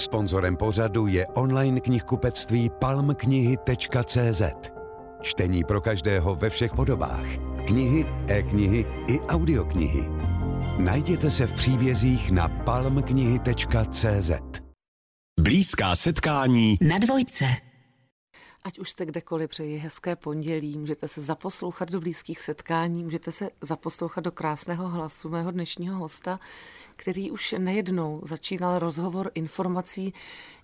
Sponzorem pořadu je online knihkupectví palmknihy.cz. Čtení pro každého ve všech podobách. Knihy, e-knihy i audioknihy. Najděte se v příbězích na palmknihy.cz. Blízká setkání Na dvojce. Ať už jste kdekoliv přeji hezké pondělí, můžete se zaposlouchat do blízkých setkání, můžete se zaposlouchat do krásného hlasu mého dnešního hosta, který už nejednou začínal rozhovor informací,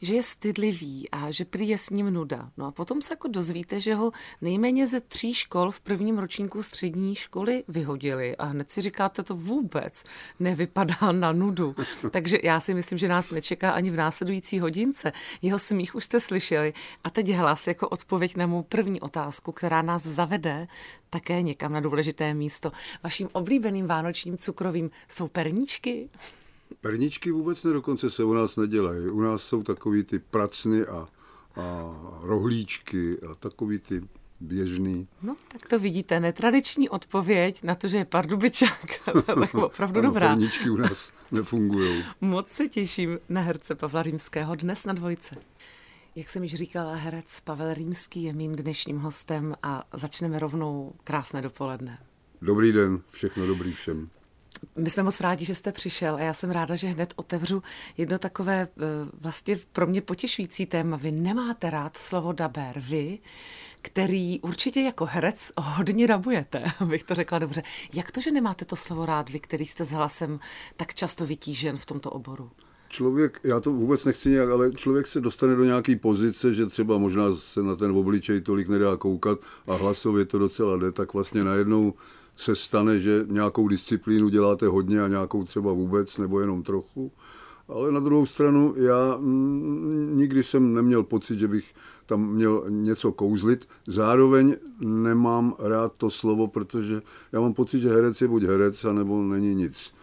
že je stydlivý a že prý je s ním nuda. No a potom se jako dozvíte, že ho nejméně ze tří škol v prvním ročníku střední školy vyhodili a hned si říkáte, to vůbec nevypadá na nudu. Takže já si myslím, že nás nečeká ani v následující hodince. Jeho smích už jste slyšeli a teď hlas jako odpověď na mou první otázku, která nás zavede také někam na důležité místo. Vaším oblíbeným vánočním cukrovým jsou perníčky? Perničky vůbec ne, dokonce se u nás nedělají. U nás jsou takový ty pracny a, a rohlíčky a takový ty běžný. No, tak to vidíte, netradiční odpověď na to, že je pardubičák, ale opravdu ano, dobrá. Perničky u nás nefungují. Moc se těším na herce Pavla Rímského dnes na dvojce. Jak jsem již říkala, herec Pavel Rímský je mým dnešním hostem a začneme rovnou krásné dopoledne. Dobrý den, všechno dobrý všem. My jsme moc rádi, že jste přišel a já jsem ráda, že hned otevřu jedno takové eh, vlastně pro mě potěšující téma. Vy nemáte rád slovo daber, vy, který určitě jako herec hodně dabujete, abych to řekla dobře. Jak to, že nemáte to slovo rád, vy, který jste s hlasem tak často vytížen v tomto oboru? Člověk, já to vůbec nechci nějak, ale člověk se dostane do nějaké pozice, že třeba možná se na ten obličej tolik nedá koukat a hlasově to docela jde, tak vlastně najednou se stane, že nějakou disciplínu děláte hodně a nějakou třeba vůbec nebo jenom trochu. Ale na druhou stranu já mm, nikdy jsem neměl pocit, že bych tam měl něco kouzlit. Zároveň nemám rád to slovo, protože já mám pocit, že herec je buď herec, anebo není nic.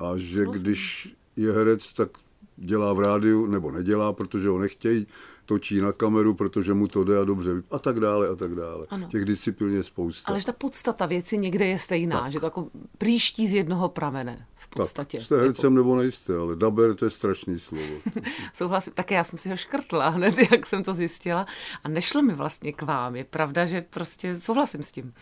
A že když je herec, tak dělá v rádiu, nebo nedělá, protože ho nechtějí, točí na kameru, protože mu to jde a dobře a tak dále a tak dále. Ano. Těch disciplín je spousta. Ale že ta podstata věci někde je stejná, tak. že to jako příští z jednoho pramene v podstatě. Tak, jste hercem jako... nebo nejste, ale daber to je strašný slovo. Souhlasím, také já jsem si ho škrtla hned, jak jsem to zjistila a nešlo mi vlastně k vám. Je pravda, že prostě souhlasím s tím.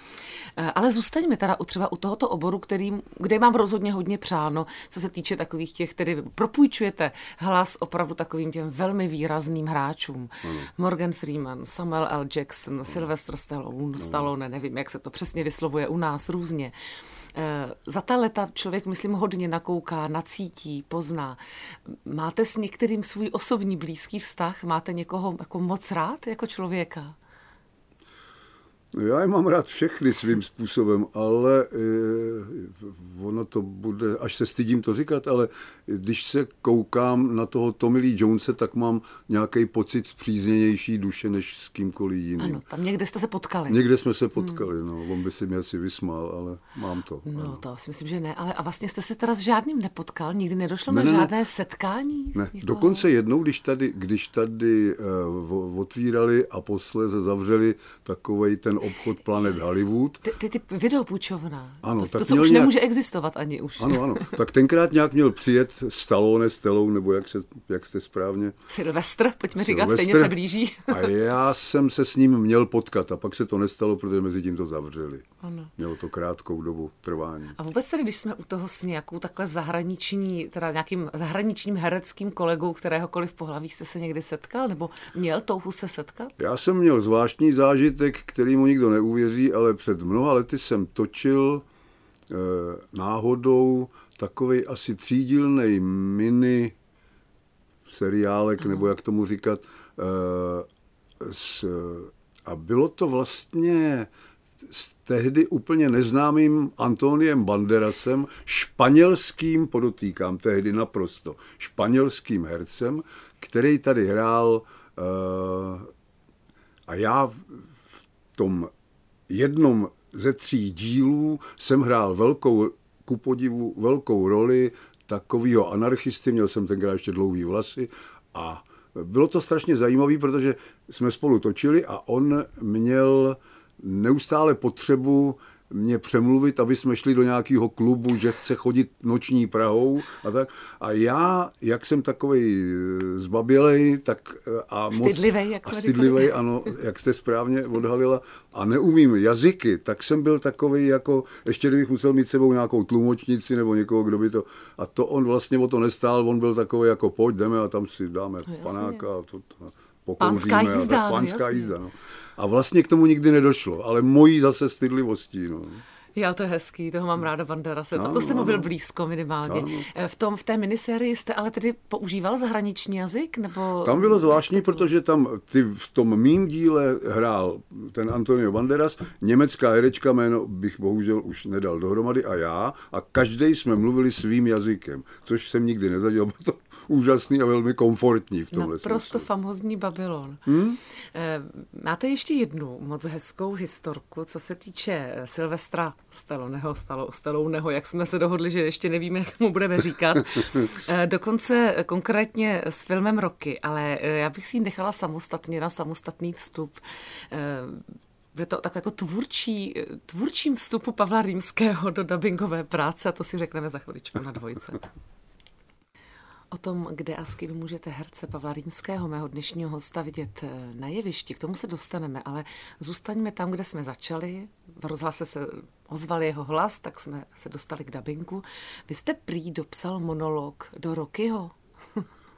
Eh, Ale zůstaňme teda u třeba u tohoto oboru, který, kde mám rozhodně hodně přáno, co se týče takových těch, který propůjčujete hlas opravdu takovým těm velmi výrazným hráčům. Ano. Morgan Freeman, Samuel L. Jackson, ano. Sylvester Stallone, ano. Stallone, nevím, jak se to přesně vyslovuje u nás různě. Eh, Za ta leta člověk, myslím, hodně nakouká, nacítí, pozná. Máte s některým svůj osobní blízký vztah? Máte někoho jako moc rád jako člověka? Já je mám rád všechny svým způsobem, ale e, ono to bude, až se stydím to říkat, ale když se koukám na toho Tommy Lee Jonese, tak mám nějaký pocit zpřízněnější duše než s kýmkoliv jiným. Ano, tam někde jste se potkali. Někde jsme se potkali, hmm. no, on by si mě asi vysmál, ale mám to. No ano. to si myslím, že ne, ale a vlastně jste se teda s žádným nepotkal? Nikdy nedošlo ne, na ne, žádné ne. setkání? Ne, dokonce jednou, když tady, když tady uh, otvírali a posléze zavřeli takovej ten obchod Planet Hollywood. Ty, ty, ty videopůjčovna. Ano, to, tak to co už nějak- nemůže existovat ani už. Ano, ano. Tak tenkrát nějak měl přijet Stallone, Stellou, nebo jak, se, jak jste správně. Silvestr, pojďme říkat, Sylvester. stejně se blíží. A já jsem se s ním měl potkat a pak se to nestalo, protože mezi tím to zavřeli. Ano. Mělo to krátkou dobu trvání. A vůbec tedy, když jsme u toho s nějakou takhle zahraniční, teda nějakým zahraničním hereckým kolegou, kteréhokoliv pohlaví jste se někdy setkal, nebo měl touhu se setkat? Já jsem měl zvláštní zážitek, který mu nikdo neuvěří, ale před mnoha lety jsem točil eh, náhodou takový asi třídílnej mini seriálek, uh-huh. nebo jak tomu říkat. Eh, s, a bylo to vlastně s tehdy úplně neznámým Antoniem Banderasem, španělským, podotýkám tehdy naprosto, španělským hercem, který tady hrál eh, a já tom jednom ze tří dílů jsem hrál velkou, ku podivu, velkou roli takového anarchisty, měl jsem tenkrát ještě dlouhý vlasy a bylo to strašně zajímavé, protože jsme spolu točili a on měl neustále potřebu mě přemluvit, aby jsme šli do nějakého klubu, že chce chodit noční Prahou a tak. A já, jak jsem takový eh, zbabělej, tak eh, a moc... Stydlivej, jak a stydlivej, ano, jak jste správně odhalila, a neumím jazyky, tak jsem byl takový jako, ještě kdybych musel mít sebou nějakou tlumočnici nebo někoho, kdo by to, a to on vlastně o to nestál, on byl takový jako pojď, jdeme a tam si dáme no, panáka a to, to Pánská jízda. A pánská no, jízda, no. A vlastně k tomu nikdy nedošlo, ale mojí zase stydlivostí. No. Já to je hezký, toho mám ráda Banderase. No, to jste mluvil blízko minimálně. Ano. Eh, v, tom, v té minisérii jste ale tedy používal zahraniční jazyk? Nebo... Tam bylo zvláštní, protože tam ty v tom mým díle hrál ten Antonio Banderas, německá herečka, jméno bych bohužel už nedal dohromady a já a každý jsme mluvili svým jazykem, což jsem nikdy nezadělal, bylo to úžasný a velmi komfortní v tomhle Prosto famozní Babylon. Hmm? Máte ještě jednu moc hezkou historku, co se týče eh, Silvestra Stalloneho, Stalloneho, jak jsme se dohodli, že ještě nevíme, jak mu budeme říkat. Eh, dokonce konkrétně s filmem Roky, ale já bych si ji nechala samostatně na samostatný vstup bude to tak jako tvůrčí, tvůrčím vstupu Pavla Rýmského do dubbingové práce a to si řekneme za chviličku na dvojce. O tom, kde a s kým můžete herce Pavla Rýmského, mého dnešního hosta, vidět eh, na jevišti, k tomu se dostaneme, ale zůstaňme tam, kde jsme začali. V rozhlase se ozval jeho hlas, tak jsme se dostali k dabinku. Vy jste prý dopsal monolog do Rokyho.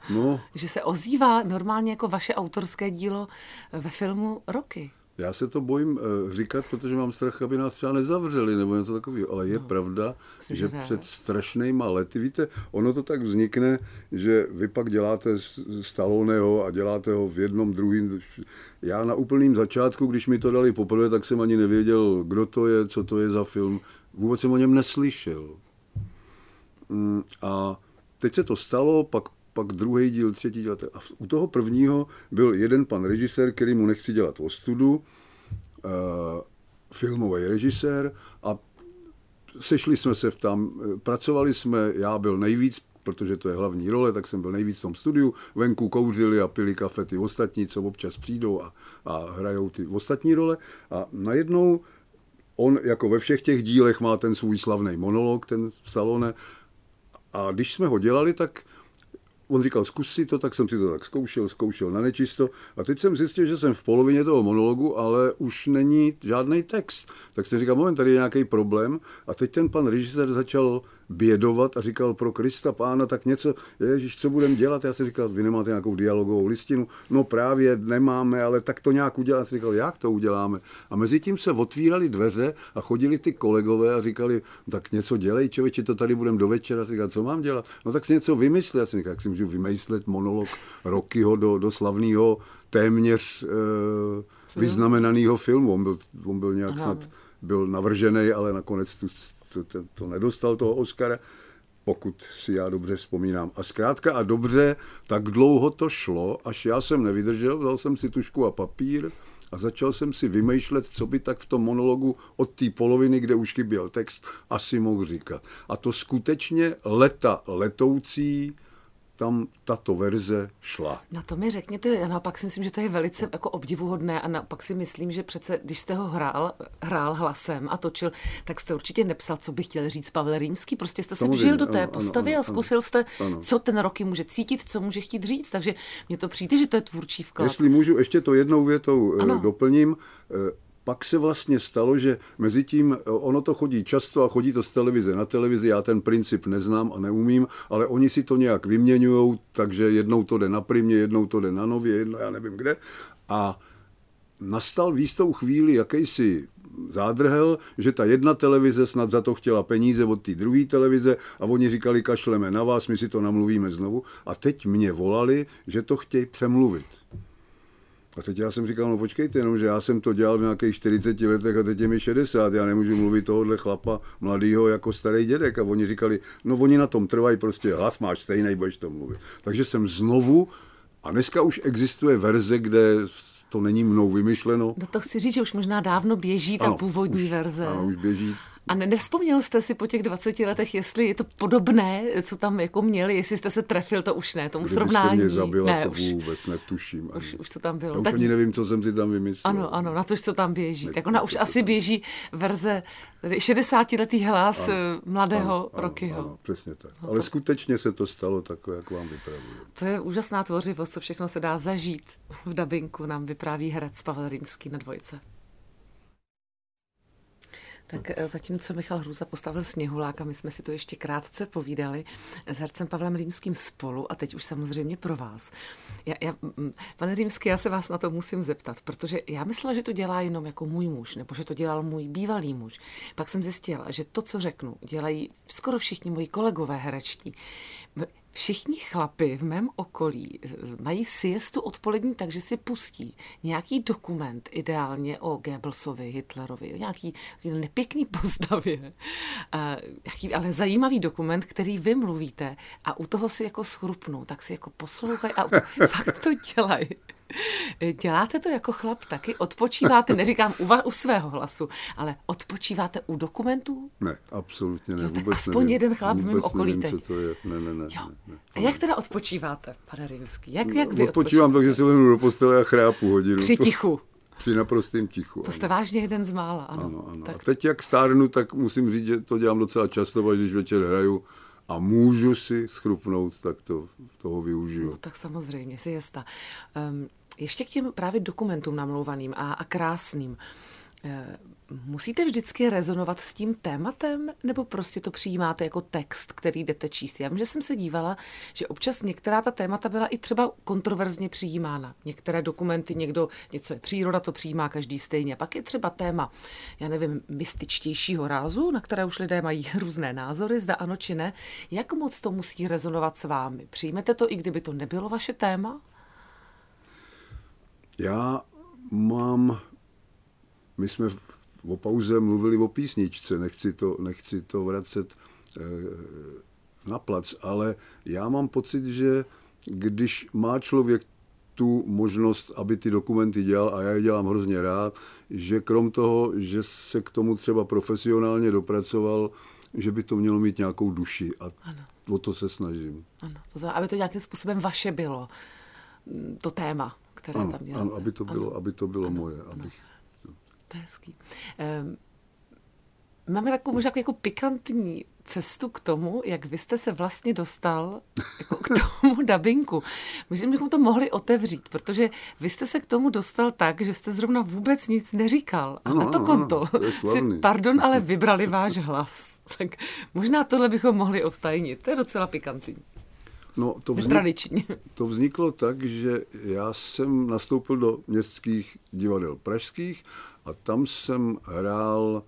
No. že se ozývá normálně jako vaše autorské dílo ve filmu Roky. Já se to bojím uh, říkat, protože mám strach, aby nás třeba nezavřeli nebo něco takového, ale je no, pravda, myslím, že, že před strašnýma lety, víte, ono to tak vznikne, že vy pak děláte Stalloneho a děláte ho v jednom, druhým. Já na úplným začátku, když mi to dali poprvé, tak jsem ani nevěděl, kdo to je, co to je za film. Vůbec jsem o něm neslyšel. Mm, a teď se to stalo, pak pak druhý díl, třetí díl. A u toho prvního byl jeden pan režisér, který mu nechci dělat ostudu, uh, filmový režisér a sešli jsme se v tam, pracovali jsme, já byl nejvíc, protože to je hlavní role, tak jsem byl nejvíc v tom studiu, venku kouřili a pili kafe ty ostatní, co občas přijdou a, a hrajou ty ostatní role a najednou on jako ve všech těch dílech má ten svůj slavný monolog, ten Stallone a když jsme ho dělali, tak on říkal, zkus si to, tak jsem si to tak zkoušel, zkoušel na nečisto. A teď jsem zjistil, že jsem v polovině toho monologu, ale už není žádný text. Tak jsem říkal, moment, tady je nějaký problém. A teď ten pan režisér začal bědovat a říkal pro Krista pána, tak něco, ježiš, co budeme dělat? Já jsem říkal, vy nemáte nějakou dialogovou listinu? No právě nemáme, ale tak to nějak udělat. Já jsem říkal, jak to uděláme? A mezi tím se otvíraly dveře a chodili ty kolegové a říkali, tak něco dělej, člověče, to tady budeme do večera. Já říkal, co mám dělat? No tak si něco vymysli. Já jsem říkal, jak si můžu vymyslet monolog Rockyho do, do slavného téměř e, vyznamenaného filmu. On byl, on byl nějak Aha. snad byl navržený, ale nakonec tu, to, to, to nedostal toho Oscara, pokud si já dobře vzpomínám. A zkrátka a dobře, tak dlouho to šlo, až já jsem nevydržel, vzal jsem si tušku a papír a začal jsem si vymýšlet, co by tak v tom monologu od té poloviny, kde už chyběl text, asi mohl říkat. A to skutečně leta letoucí, tam tato verze šla. Na to mi řekněte, já naopak si myslím, že to je velice jako obdivuhodné a naopak si myslím, že přece, když jste ho hrál, hrál hlasem a točil, tak jste určitě nepsal, co by chtěl říct Pavel Rýmský, prostě jste se vžil do té ano, postavy ano, a zkusil jste, ano. co ten roky může cítit, co může chtít říct, takže mně to přijde, že to je tvůrčí vklad. Jestli můžu ještě to jednou větou eh, ano. doplním, eh, pak se vlastně stalo, že mezi tím, ono to chodí často a chodí to z televize na televizi, já ten princip neznám a neumím, ale oni si to nějak vyměňují, takže jednou to jde na primě, jednou to jde na nově, jedno já nevím kde. A nastal v jistou chvíli jakýsi zádrhel, že ta jedna televize snad za to chtěla peníze od té druhé televize a oni říkali, kašleme na vás, my si to namluvíme znovu. A teď mě volali, že to chtějí přemluvit. A teď já jsem říkal, no počkejte, jenom, že já jsem to dělal v nějakých 40 letech a teď je mi 60, já nemůžu mluvit tohohle chlapa mladýho jako starý dědek. A oni říkali, no oni na tom trvají, prostě hlas máš stejný, budeš to mluvit. Takže jsem znovu, a dneska už existuje verze, kde to není mnou vymyšleno. No to chci říct, že už možná dávno běží ta ano, původní už, verze. Ano, už běží A ne, nevzpomněl jste si po těch 20 letech, jestli je to podobné, co tam jako měli, jestli jste se trefil, to už ne, tomu Kdybyste srovnání. mě zabila, ne, to už, vůbec netuším. Ani. už, už to tam bylo. Já už tak, ani nevím, co jsem si tam vymyslel. ano, ano, na to, co tam běží. Ne- tak ona už to- asi běží verze 60-letý hlas Ano, ano, mladého Ano, ano, Rokyho. Ano, přesně tak. No Ale to- skutečně se to stalo takové, jak vám vypravuju. To je úžasná tvořivost, co všechno se dá zažít v dabinku, nám vypráví herec Pavel Rýmský na dvojce. Tak eh, zatímco Michal Hruza postavil Sněhulák a my jsme si to ještě krátce povídali s hercem Pavlem Rýmským spolu a teď už samozřejmě pro vás. Já, já, pane Rýmský, já se vás na to musím zeptat, protože já myslela, že to dělá jenom jako můj muž, nebo že to dělal můj bývalý muž. Pak jsem zjistila, že to, co řeknu, dělají skoro všichni moji kolegové herečtí. Všichni chlapy v mém okolí mají siestu odpolední, takže si pustí nějaký dokument, ideálně o Goebbelsovi, Hitlerovi, o nějaký nepěkný postavě, nějaký ale zajímavý dokument, který vy mluvíte a u toho si jako schrupnou, tak si jako poslouchají a fakt to dělají. Děláte to jako chlap taky? Odpočíváte, neříkám u, va- u svého hlasu, ale odpočíváte u dokumentů? Ne, absolutně ne. Jo, tak vůbec aspoň nevím. jeden chlap v mém okolí nevím, teď. co to je. Ne, ne, ne. Jo. ne, ne. A jak teda odpočíváte, pane Rimský? Jak, jak vy Odpočívám tak, že si lehnu do postele a chrápu hodinu. Při tichu. Při naprostém tichu. To ano. jste vážně jeden z mála, ano. Ano, ano. Tak A teď, jak stárnu, tak musím říct, že to dělám docela často, až když večer hraju a můžu si schrupnout, tak to, toho využiju. No tak samozřejmě, si jistá. Um, ještě k těm právě dokumentům namlouvaným a, a krásným. Eh, Musíte vždycky rezonovat s tím tématem, nebo prostě to přijímáte jako text, který jdete číst? Já vím, že jsem se dívala, že občas některá ta témata byla i třeba kontroverzně přijímána. Některé dokumenty, někdo, něco je příroda, to přijímá každý stejně. Pak je třeba téma, já nevím, mystičtějšího rázu, na které už lidé mají různé názory, zda ano či ne. Jak moc to musí rezonovat s vámi? Přijmete to, i kdyby to nebylo vaše téma? Já mám, my jsme v- o pauze mluvili o písničce, nechci to, nechci to vracet eh, na plac, ale já mám pocit, že když má člověk tu možnost, aby ty dokumenty dělal, a já je dělám hrozně rád, že krom toho, že se k tomu třeba profesionálně dopracoval, že by to mělo mít nějakou duši a Ano. o to se snažím. Ano, to znamená, aby to nějakým způsobem vaše bylo, mm, to téma, které Ano, tam děláte. ano aby to bylo, aby to bylo moje. Abych, To je hezký. Um, máme takovou možná jako pikantní cestu k tomu, jak vy jste se vlastně dostal jako k tomu dabinku. Možná bychom to mohli otevřít, protože vy jste se k tomu dostal tak, že jste zrovna vůbec nic neříkal. A Ano, na to ano, konto ano, to si, pardon, ale vybrali váš hlas. Tak možná tohle bychom mohli odtajnit. To je docela pikantní. No, to vznik, Tradiční. To vzniklo tak, že já jsem nastoupil do městských divadel pražských a tam jsem hrál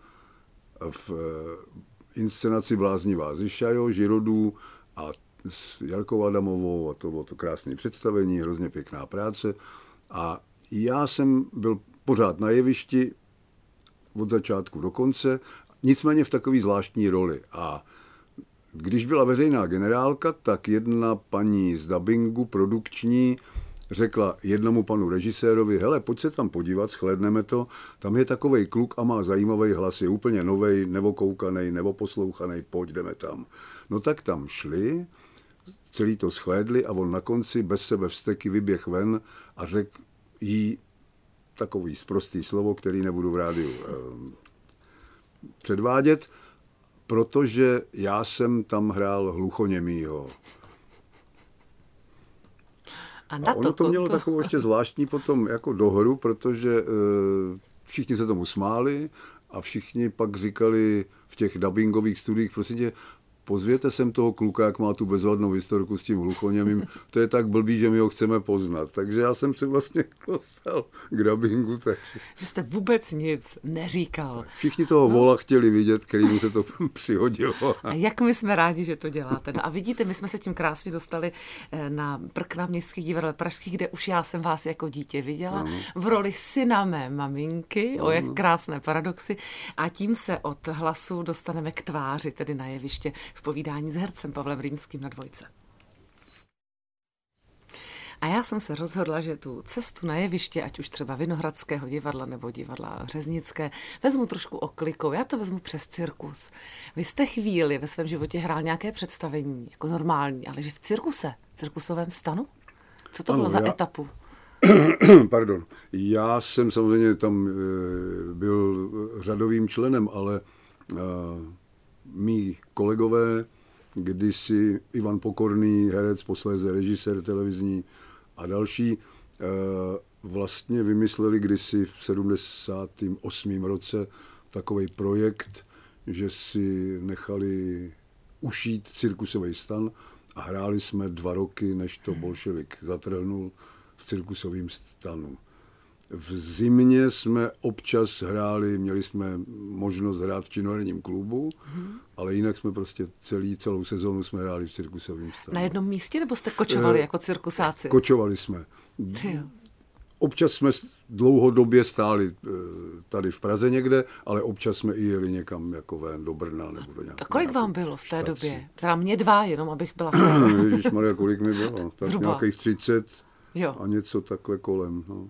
v eh, inscenaci Bláznivá Zišajo, Žirodů a s Jarkou Adamovou a to bylo to krásné představení, hrozně pěkná práce. A já jsem byl pořád na jevišti od začátku do konce, nicméně v takové zvláštní roli. A když byla veřejná generálka, tak jedna paní z dubbingu produkční řekla jednomu panu režisérovi, hele, pojď se tam podívat, shledneme to, tam je takovej kluk a má zajímavý hlas, je úplně novej, nevokoukanej, nevoposlouchanej, pojď, jdeme tam. No tak tam šli, celý to shlédli a on na konci bez sebe vsteky vyběh ven a řekl jí takový sprostý slovo, který nebudu v rádiu eh, předvádět, protože já jsem tam hrál hluchoněmýho. A na A ono to mělo konto- takovou ještě zvláštní potom jako dohru, protože e, všichni se tomu smáli a všichni pak říkali v těch dubbingových studiích, prosím tě, pozvěte sem toho kluka, jak má tu bezvadnou historku s tím hluchoněmým, to je tak blbý, že my ho chceme poznat. Takže já jsem se vlastně dostal k dubbingu, takže Že jste vůbec nic neříkal. všichni toho vola chtěli vidět, kterým se to přihodilo. A jak my jsme rádi, že to děláte. No a vidíte, my jsme se tím krásně dostali eh, na Prkna městských divadel pražských, kde už já jsem vás jako dítě viděla v roli syna mé maminky, o jak krásné paradoxy. A tím se od hlasu dostaneme k tváři, tedy na jeviště v povídání s hercem Pavlem Rýmským na dvojce. A já jsem se rozhodla, že tu cestu na jeviště, ať už třeba Vinohradského divadla nebo divadla Řeznické, vezmu trošku oklikou. Já to vezmu přes cirkus. Vy jste chvíli ve svém životě hrál nějaké představení, jako normální, ale že v cirkuse, v cirkusovém stanu? Co to Ano, bylo za já- etapu? Pardon. Já jsem samozřejmě tam eh, byl řadovým členem, ale eh, mý kolegové, kdysi Ivan Pokorný, herec, posléze režisér televizní a další, eh, vlastně vymysleli kdysi v 78. roce takový projekt, že si nechali ušít cirkusový stan a hráli jsme dva roky, než to bolševik zatrhnul v cirkusovém stanu. V zimě jsme občas hráli, měli jsme možnost hrát v činoherním klubu, ale jinak jsme prostě celý, celou sezónu jsme hráli v cirkusovém stanu. Na jednom místě, nebo jste kočovali Eh, jako cirkusáci? Kočovali jsme. Ty jo. Občas jsme dlouhodobě stáli eh, tady v Praze někde, ale občas jsme i jeli někam jako ven do Brna nebo do nějaké. Tak kolik vám bylo v té štaci. době? Teda mě dva, jenom abych byla Maria, kolik mi bylo? Tak Zhruba. nějakých 30 Jo. a něco takhle kolem. No.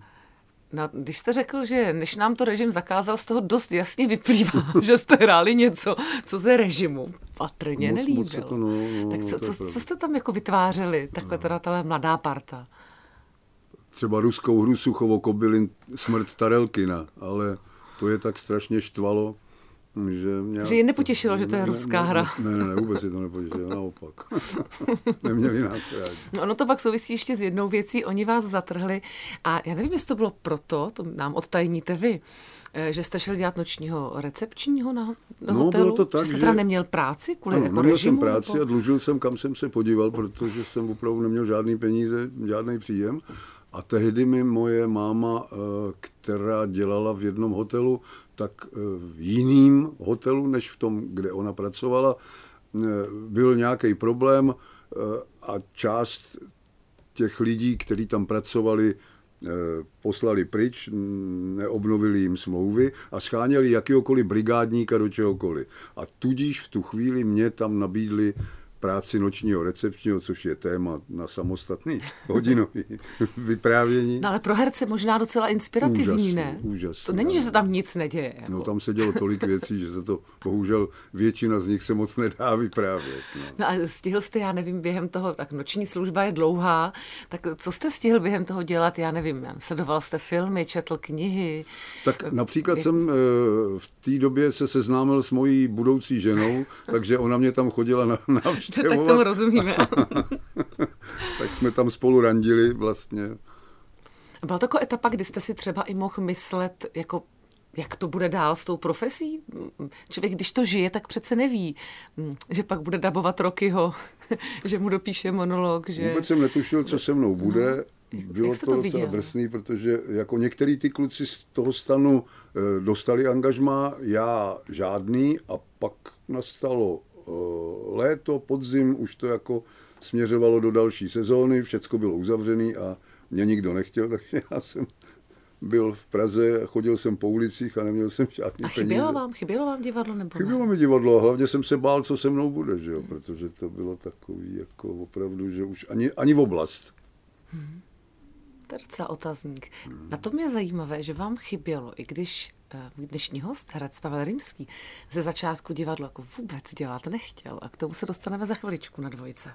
No, když jste řekl, že než nám to režim zakázal, z toho dost jasně vyplývá, že jste hráli něco, co se režimu patrně Moc- nelíbilo. moc to, no, no, tak no, co, co, co jste tam jako vytvářeli, takhle teda tahle mladá parta? Třeba ruskou hru Suchovo Kobylin Smrt Tarelkina, ale to je tak strašně štvalo, že... Mě... Že je nepotěšilo, že to je ruská ne, hra. Ne, ne, ne, vůbec je to nepotěšilo, naopak. Neměli nás rádi. No, ono to pak souvisí ještě s jednou věcí, oni vás zatrhli a já nevím, jestli to bylo proto, to nám odtajníte vy, eh, že jste šel dělat nočního recepčního na, na No, hotelu? bylo to tak, že jste že- teda neměl práci kvůli Ano, jako neměl režimu? jsem práci nebo? a dlužil jsem, kam jsem se podíval, protože jsem opravdu neměl žádný peníze, žádný příjem. A tehdy mi moje máma, eh, která dělala v jednom hotelu, tak eh, v jiným hotelu, než v tom, kde ona pracovala, eh, byl nějaký problém a část těch lidí, kteří tam pracovali, poslali pryč, neobnovili jim smlouvy a scháněli jakýhokoliv brigádníka do čehokoliv. A tudíž v tu chvíli mě tam nabídli práci nočního recepčního, což je téma na samostatný hodinový vyprávění. No ale pro herce možná docela inspirativní, Úžasný, ne? úžasný, To není, že se tam nic neděje. Jako. No tam se dělo tolik věcí, že se to, bohužel, většina z nich se moc nedá vyprávět. No. No a stihl jste, já nevím, během toho, tak noční služba je dlouhá, tak co jste stihl během toho dělat, já nevím, já sledoval jste filmy, četl knihy, Tak například Běh- jsem eh, v té době se seznámil s mojí budoucí ženou, takže ona mě tam chodila na tak tomu rozumíme. tak jsme tam spolu randili vlastně. A Byla to jako etapa, kdy jste si třeba i mohl myslet, jako jak to bude dál s tou profesí? Člověk, když to žije, tak přece neví, mm, že pak bude dabovat Rokyho, že mu dopíše monolog, že... Vůbec jsem netušil, co se mnou bude. Bylo jak jste to to docela viděl? drsný, protože jako některý ty kluci z toho stanu eh, dostali angažmá, já žádný a pak nastalo léto, podzim, už to jako směřovalo do další sezóny, všecko bylo uzavřené a mě nikdo nechtěl, takže já jsem byl v Praze, chodil jsem po ulicích a neměl jsem žádný A peníze. chybělo vám, chybělo vám divadlo nebo ne? Chybělo mi divadlo a hlavně jsem se bál, co se mnou bude, že jo? protože to bylo takový jako opravdu, že už ani, ani v oblast. To je docela otazník. Na tom je zajímavé, že vám chybělo, i když můj dnešní host, herec Pavel Rimský, ze začátku divadlo jako vůbec dělat nechtěl. A k tomu se dostaneme za chviličku na dvojce.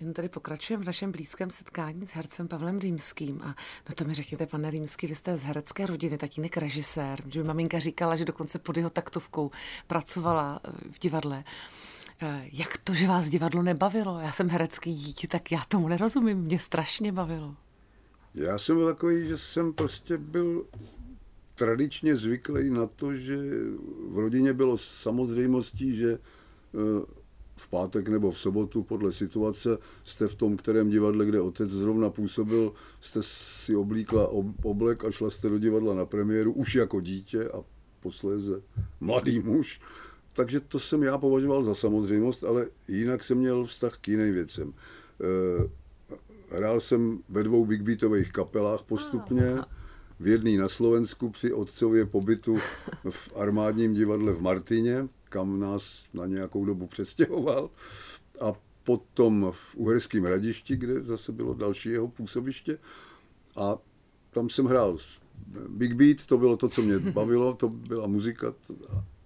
Jen tady pokračujeme v našem blízkém setkání s hercem Pavlem Rýmským. A no to mi řekněte, pane Rýmský, vy jste z herecké rodiny, tatínek režisér, že mi maminka říkala, že dokonce pod jeho taktovkou pracovala eh, v divadle. Eh, Jak to, že vás divadlo nebavilo? Já jsem herecký dítě, tak já tomu nerozumím, mě strašně bavilo. Já jsem byl takový, že jsem prostě byl tradičně zvyklý na to, že v rodině bylo samozřejmostí, že eh, v pátek nebo v sobotu podle situace jste v tom, kterém divadle, kde otec zrovna působil, jste si oblíkla ob- oblek a šla jste do divadla na premiéru už jako dítě a posléze mladý muž. Takže to jsem já považoval za samozřejmost, ale jinak jsem měl vztah k jiným věcem. Eh, Hrál jsem ve dvou big beatových kapelách postupně. V jedné na Slovensku při otcově pobytu v armádním divadle v Martině, kam nás na nějakou dobu přestěhoval. A potom v Uherském radišti, kde zase bylo další jeho působiště. A tam jsem hrál Big Beat, to bylo to, co mě bavilo, to byla muzika,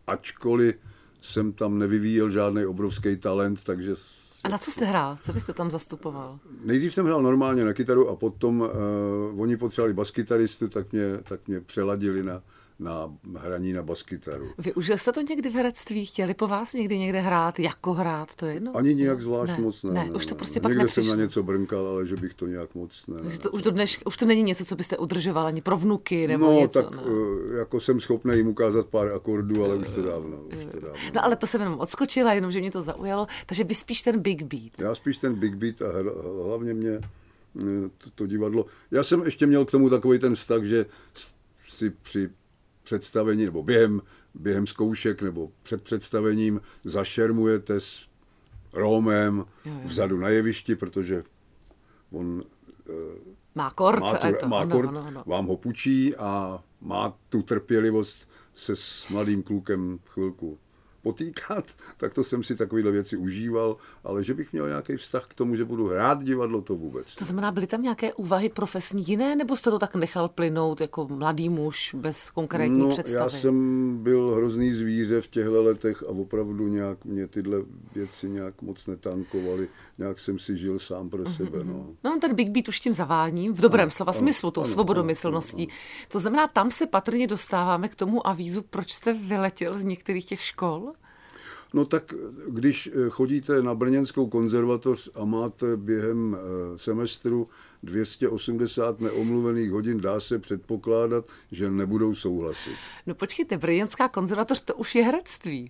ačkoliv jsem tam nevyvíjel žádný obrovský talent, takže... A na co jste hrál? Co byste tam zastupoval? Nejdřív jsem hrál normálně na kytaru a potom uh, oni potřebovali baskytaristu, tak mě, tak mě přeladili na, na hraní na baskytaru. Využil jste to někdy v herectví? Chtěli po vás někdy někde hrát? Jako hrát? To je jedno? Ani nějak zvlášť ne, moc ne. Ne, ne už to ne, prostě ne. pak Někde nepřišlo. jsem na něco brnkal, ale že bych to nějak moc ne. Ne. to už, do dneš, už to není něco, co byste udržoval ani pro vnuky nebo no, něco. tak no. uh, jako jsem schopný jim ukázat pár akordů, ale už to dávno. Už to dávno. no ale to jsem jenom odskočila, jenom že mě to zaujalo. Takže vy spíš ten big beat. Já spíš ten Big Beat a hlavně mě eh, to, to divadlo. Já jsem ještě měl k tomu takový ten vztah, že si při představení nebo během, během zkoušek nebo před představením zašermujete s Rómem vzadu na jevišti, protože on Má kort. má, tu, to, má ano, kort, ano, ano. vám ho půjčí a má tu trpělivost se s mladým klukem chvilku potýkat, tak to jsem si takovéhle věci užíval, ale že bych měl nějaký vztah k tomu, že budu hrát divadlo, to vůbec. To znamená, byly tam nějaké úvahy profesní jiné, nebo jste to tak nechal plynout jako mladý muž bez konkrétní No, představy? já jsem byl hrozný zvíře v těchto letech a opravdu nějak mě tyhle věci nějak moc netankovaly. Nějak jsem si žil sám pro sebe. No. No, ten Big Beat už tím zavání, v dobrém slova ano, smyslu, tou ano, svobodomyslností. To znamená, tam se patrně dostáváme k tomu avízu, proč jste vyletěl z některých těch škol? No tak když eh, chodíte na Brněnskou konzervatoř a máte během eh, semestru 280 neomluvených hodin, dá se předpokládat, že nebudou souhlasit. No počkejte, Brněnská konzervatoř, to už je herectví.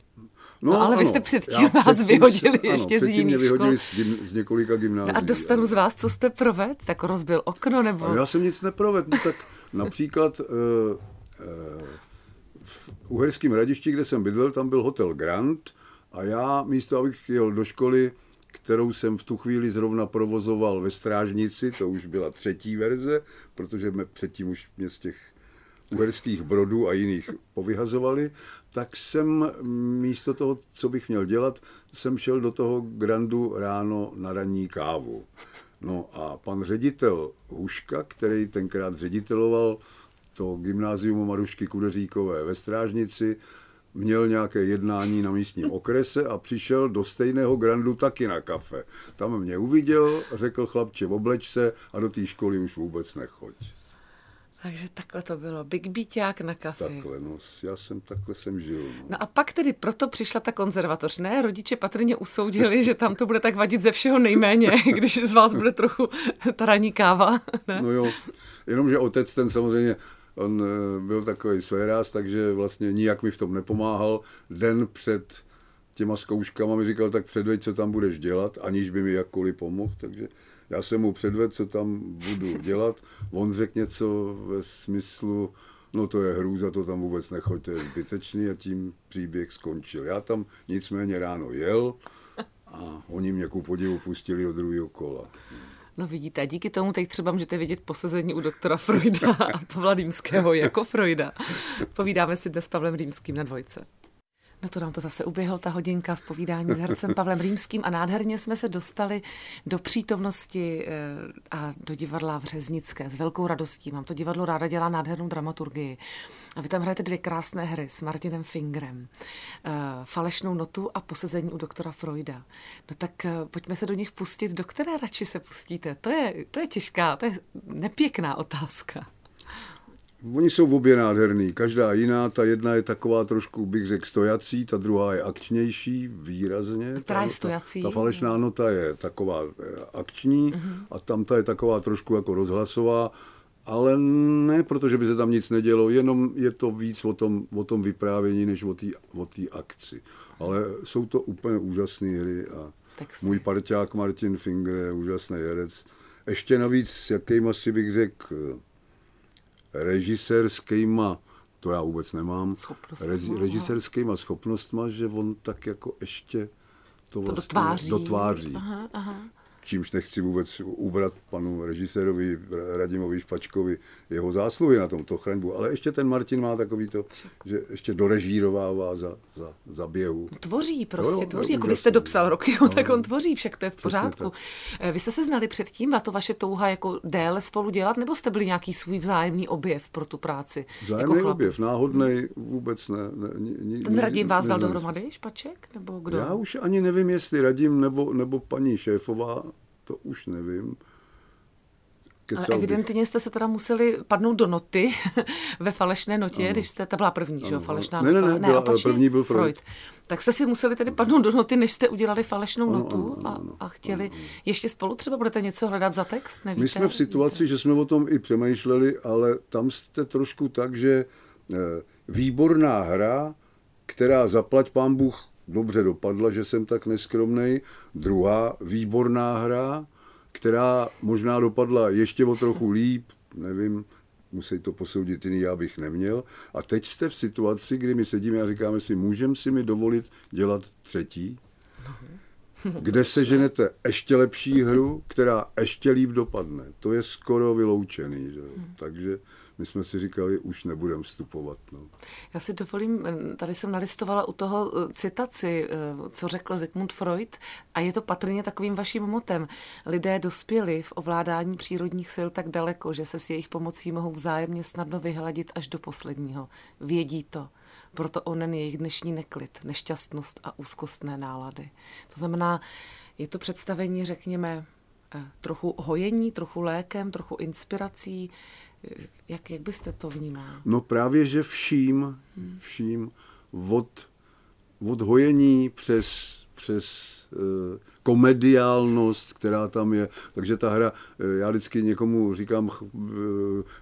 No, ale vy jste předtím vás předtím vyhodili jsem- ještě z jiných vyhodili škol. z, gym, z několika gymnázií. No a dostanu z vás, co jste provedl? Tak rozbil okno nebo... Ale já jsem nic neprovedl. No, tak například uh, uh, v Uherském hradišti, kde jsem bydlel, tam byl hotel Grand a já místo, abych jel do školy, kterou jsem v tu chvíli zrovna provozoval ve Strážnici, to už byla třetí verze, protože mě předtím už mě z těch uherských brodů a jiných povyhazovali, tak jsem místo toho, co bych měl dělat, jsem šel do toho Grandu ráno na ranní kávu. No a pan ředitel Huška, který tenkrát řediteloval to gymnázium Marušky Kudeříkové ve Strážnici, měl nějaké jednání na místním okrese a přišel do stejného grandu taky na kafe. Tam mě uviděl, řekl chlapče, obleč se a do té školy už vůbec nechoď. Takže takhle to bylo. Big Beaták na kafe. Takhle, no, já jsem takhle jsem žil. No. No a pak tedy proto přišla ta konzervatoř. Ne, rodiče patrně usoudili, že tam to bude tak vadit ze všeho nejméně, když z vás bude trochu ta ranní káva. Ne? No jo, jenomže otec ten samozřejmě, on eh, byl takový svéráz, takže vlastně nijak mi v tom nepomáhal. Den před těma zkouškama mi říkal, tak předveď, co tam budeš dělat, aniž by mi jakkoliv pomohl, takže já jsem mu předvedl, co tam budu dělat. On řekl něco ve smyslu, no to je hrůza, to tam vůbec nechoď, to je zbytečný a tím příběh skončil. Já tam nicméně ráno jel a oni mě ku podivu pustili do druhého kola. No vidíte, díky tomu teď třeba můžete vidět posezení u doktora Freuda a Pavla Rýmského jako Freuda. Povídáme si dnes s Pavlem Rýmským na dvojce. No to nám to zase uběhl ta hodinka v povídání s hercem Pavlem Rýmským a nádherně jsme se dostali do přítomnosti eh, a do divadla v Řeznické s velkou radostí. Mám to divadlo ráda, dělá nádhernou dramaturgii. A vy tam hrajete dvě krásné hry s Martinem Fingrem. Eh, Falešnou notu a posezení u doktora Freuda. No tak eh, pojďme se do nich pustit. Do které radši se pustíte? To je, to je těžká, to je nepěkná otázka. Oni jsou obě nádherný, každá jiná, ta jedna je taková trošku, bych řekl, stojací, ta druhá je akčnější, výrazně. Která ta, je stojací? Ta, ta falešná nota je taková eh, akční uh-huh. a tam ta je taková trošku jako rozhlasová, ale ne, protože by se tam nic nedělo, jenom je to víc o tom, o tom vyprávění, než o té o té akci. Ale jsou to úplně úžasné hry a Tak si- můj parťák Martin Finger je úžasný herec. Ještě navíc, s jakýma si bych řekl, režisérskýma, to já vůbec nemám, aha. režisérskýma schopnostma, že on tak jako ještě to To vlastně dotváří. dotváří. Aha, aha. Čímž nechci vůbec ubrat panu režisérovi Radimovi Špačkovi jeho zásluhy na tomto chraňbu, ale ještě ten Martin má takový to, že ještě dorežírovává za, za, za běhu. Tvoří prostě, no, tvoří, jako vy jste dopsal roky, no, tak on tvoří, však to je v pořádku. Tak. Vy jste se znali předtím a to vaše touha jako déle spolu dělat, nebo jste byli nějaký svůj vzájemný objev pro tu práci? Vzájemný jako objev, náhodný vůbec ne. ne ni, Ten Radim vás dal dohromady, Špaček, nebo kdo? Já už ani nevím, jestli Radim nebo, nebo paní šéfová, to už nevím. Kecal Ale evidentně bych. jste se teda museli padnout do noty ve falešné notě, ano. když jste, ta byla první, že jo, falešná ne, nota. Ne, ne, byla, ne první byl Freud. Freud. Tak jste si museli tedy padnout do noty, než jste udělali falešnou ano, notu ano, ano, a, a chtěli ano, ano. ještě spolu třeba budete něco hledat za text, nevíte? My jsme v situaci, Víte? že jsme o tom i přemýšleli, ale tam jste trošku tak, že eh, výborná hra, která zaplať pán Bůh dobře dopadla, že jsem tak neskromnej. Druhá výborná hra, která možná dopadla ještě o trochu líp, nevím, musí to posoudit jiný, já bych neměl. A teď jste v situaci, kdy my sedíme a říkáme si, můžeme si mi dovolit dělat třetí? Kde se ženete ještě lepší hru, která ještě líp dopadne. To je skoro vyloučený. Že? Hmm. Takže my jsme si říkali, už nebudeme vstupovat. No. Já si dovolím, tady jsem nalistovala u toho eh, citaci, eh, co řekl Sigmund Freud, a je to patrně takovým vaším motem. Lidé dospěli v ovládání přírodních sil tak daleko, že se s jejich pomocí mohou vzájemně snadno vyhladit až do posledního. Vědí to proto onen jejich dnešní neklid, nešťastnost a úzkostné nálady. To znamená, je to představení, řekněme, eh, trochu hojení, trochu lékem, trochu inspirací. Jak, jak byste to vnímal? No právě, že vším, vším od, od hojení přes, přes uh, komediálnost, která tam je. Takže ta hra, eh, já vždycky někomu říkám,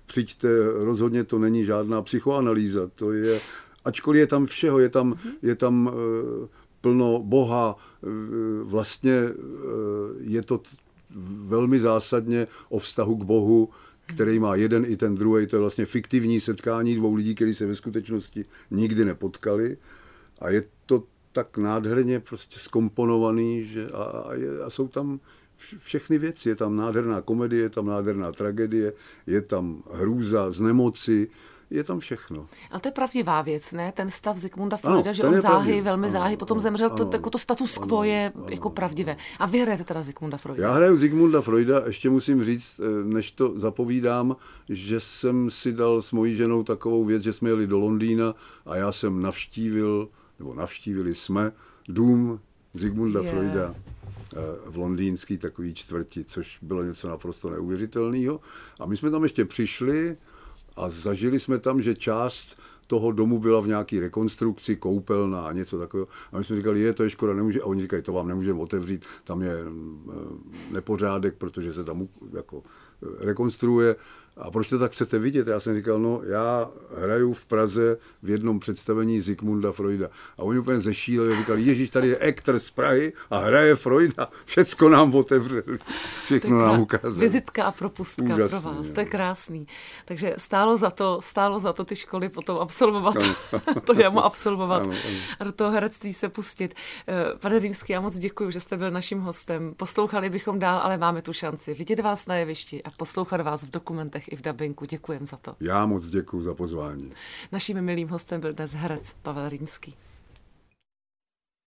přijďte, rozhodně to není žádná psychoanalýza, to je ačkoliv je tam všeho, je tam, je tam eh, plno Boha, eh, vlastně eh, je to velmi zásadně o vztahu k Bohu, který má jeden i ten druhý. To je vlastně fiktivní setkání dvou lidí, kteří se ve skutečnosti nikdy nepotkali. A je to tak nádherně prostě skomponovaný, že a, a, je, a jsou tam všechny věci. Je tam nádherná komedie, je tam nádherná tragédie, je tam hrůza z nemoci, je tam všechno. Ale to je pravdivá věc, ne? Ten stav Zikmunda Freuda, že on záhy, velmi ano, záhy, potom ano, zemřel, ano, to, jako to status quo je ano, jako pravdivé. A vy hrajete teda Zikmunda Freuda? Já hraju Zikmunda Freuda, ještě musím říct, eh, než to zapovídám, že jsem si dal s mojí ženou takovou věc, že jsme jeli do Londýna a já jsem navštívil, nebo navštívili jsme dům Zikmunda yeah. Freuda eh, v londýnský takový čtvrti, což bylo něco naprosto neuvěřitelného. A my jsme tam ještě přišli a zažili jsme tam, že část toho domu byla v nějaké rekonstrukci, koupelna a něco takového. A my jsme říkali, je, to je škoda, nemůže. A oni říkají, to vám nemůžeme otevřít, tam je eh, nepořádek, protože se tam jako eh, rekonstruuje. A proč to tak chcete vidět? Já jsem říkal, no já hraju v Praze v jednom představení Zikmunda Freuda. A oni úplně zešíleli, říkali, Ježíš, tady je aktor z Prahy a hraje Freuda. Všecko nám otevřeli. Všechno nám ukázali. Vizitka a propustka Úžasný, pro vás, to je krásný. Takže stálo za to, stálo za to ty školy potom absolvovat, to jamu absolvovat ano, ano. a do toho herectví se pustit. Eh, pane Rýmský, já moc děkuji, že jste byl naším hostem. Poslouchali bychom dál, ale máme tu šanci vidět vás na jevišti a poslouchat vás v dokumentech i v dabinku. Děkujem za to. Já moc děkuji za pozvání. Naším milým hostem byl dnes herec Pavel Rýmský.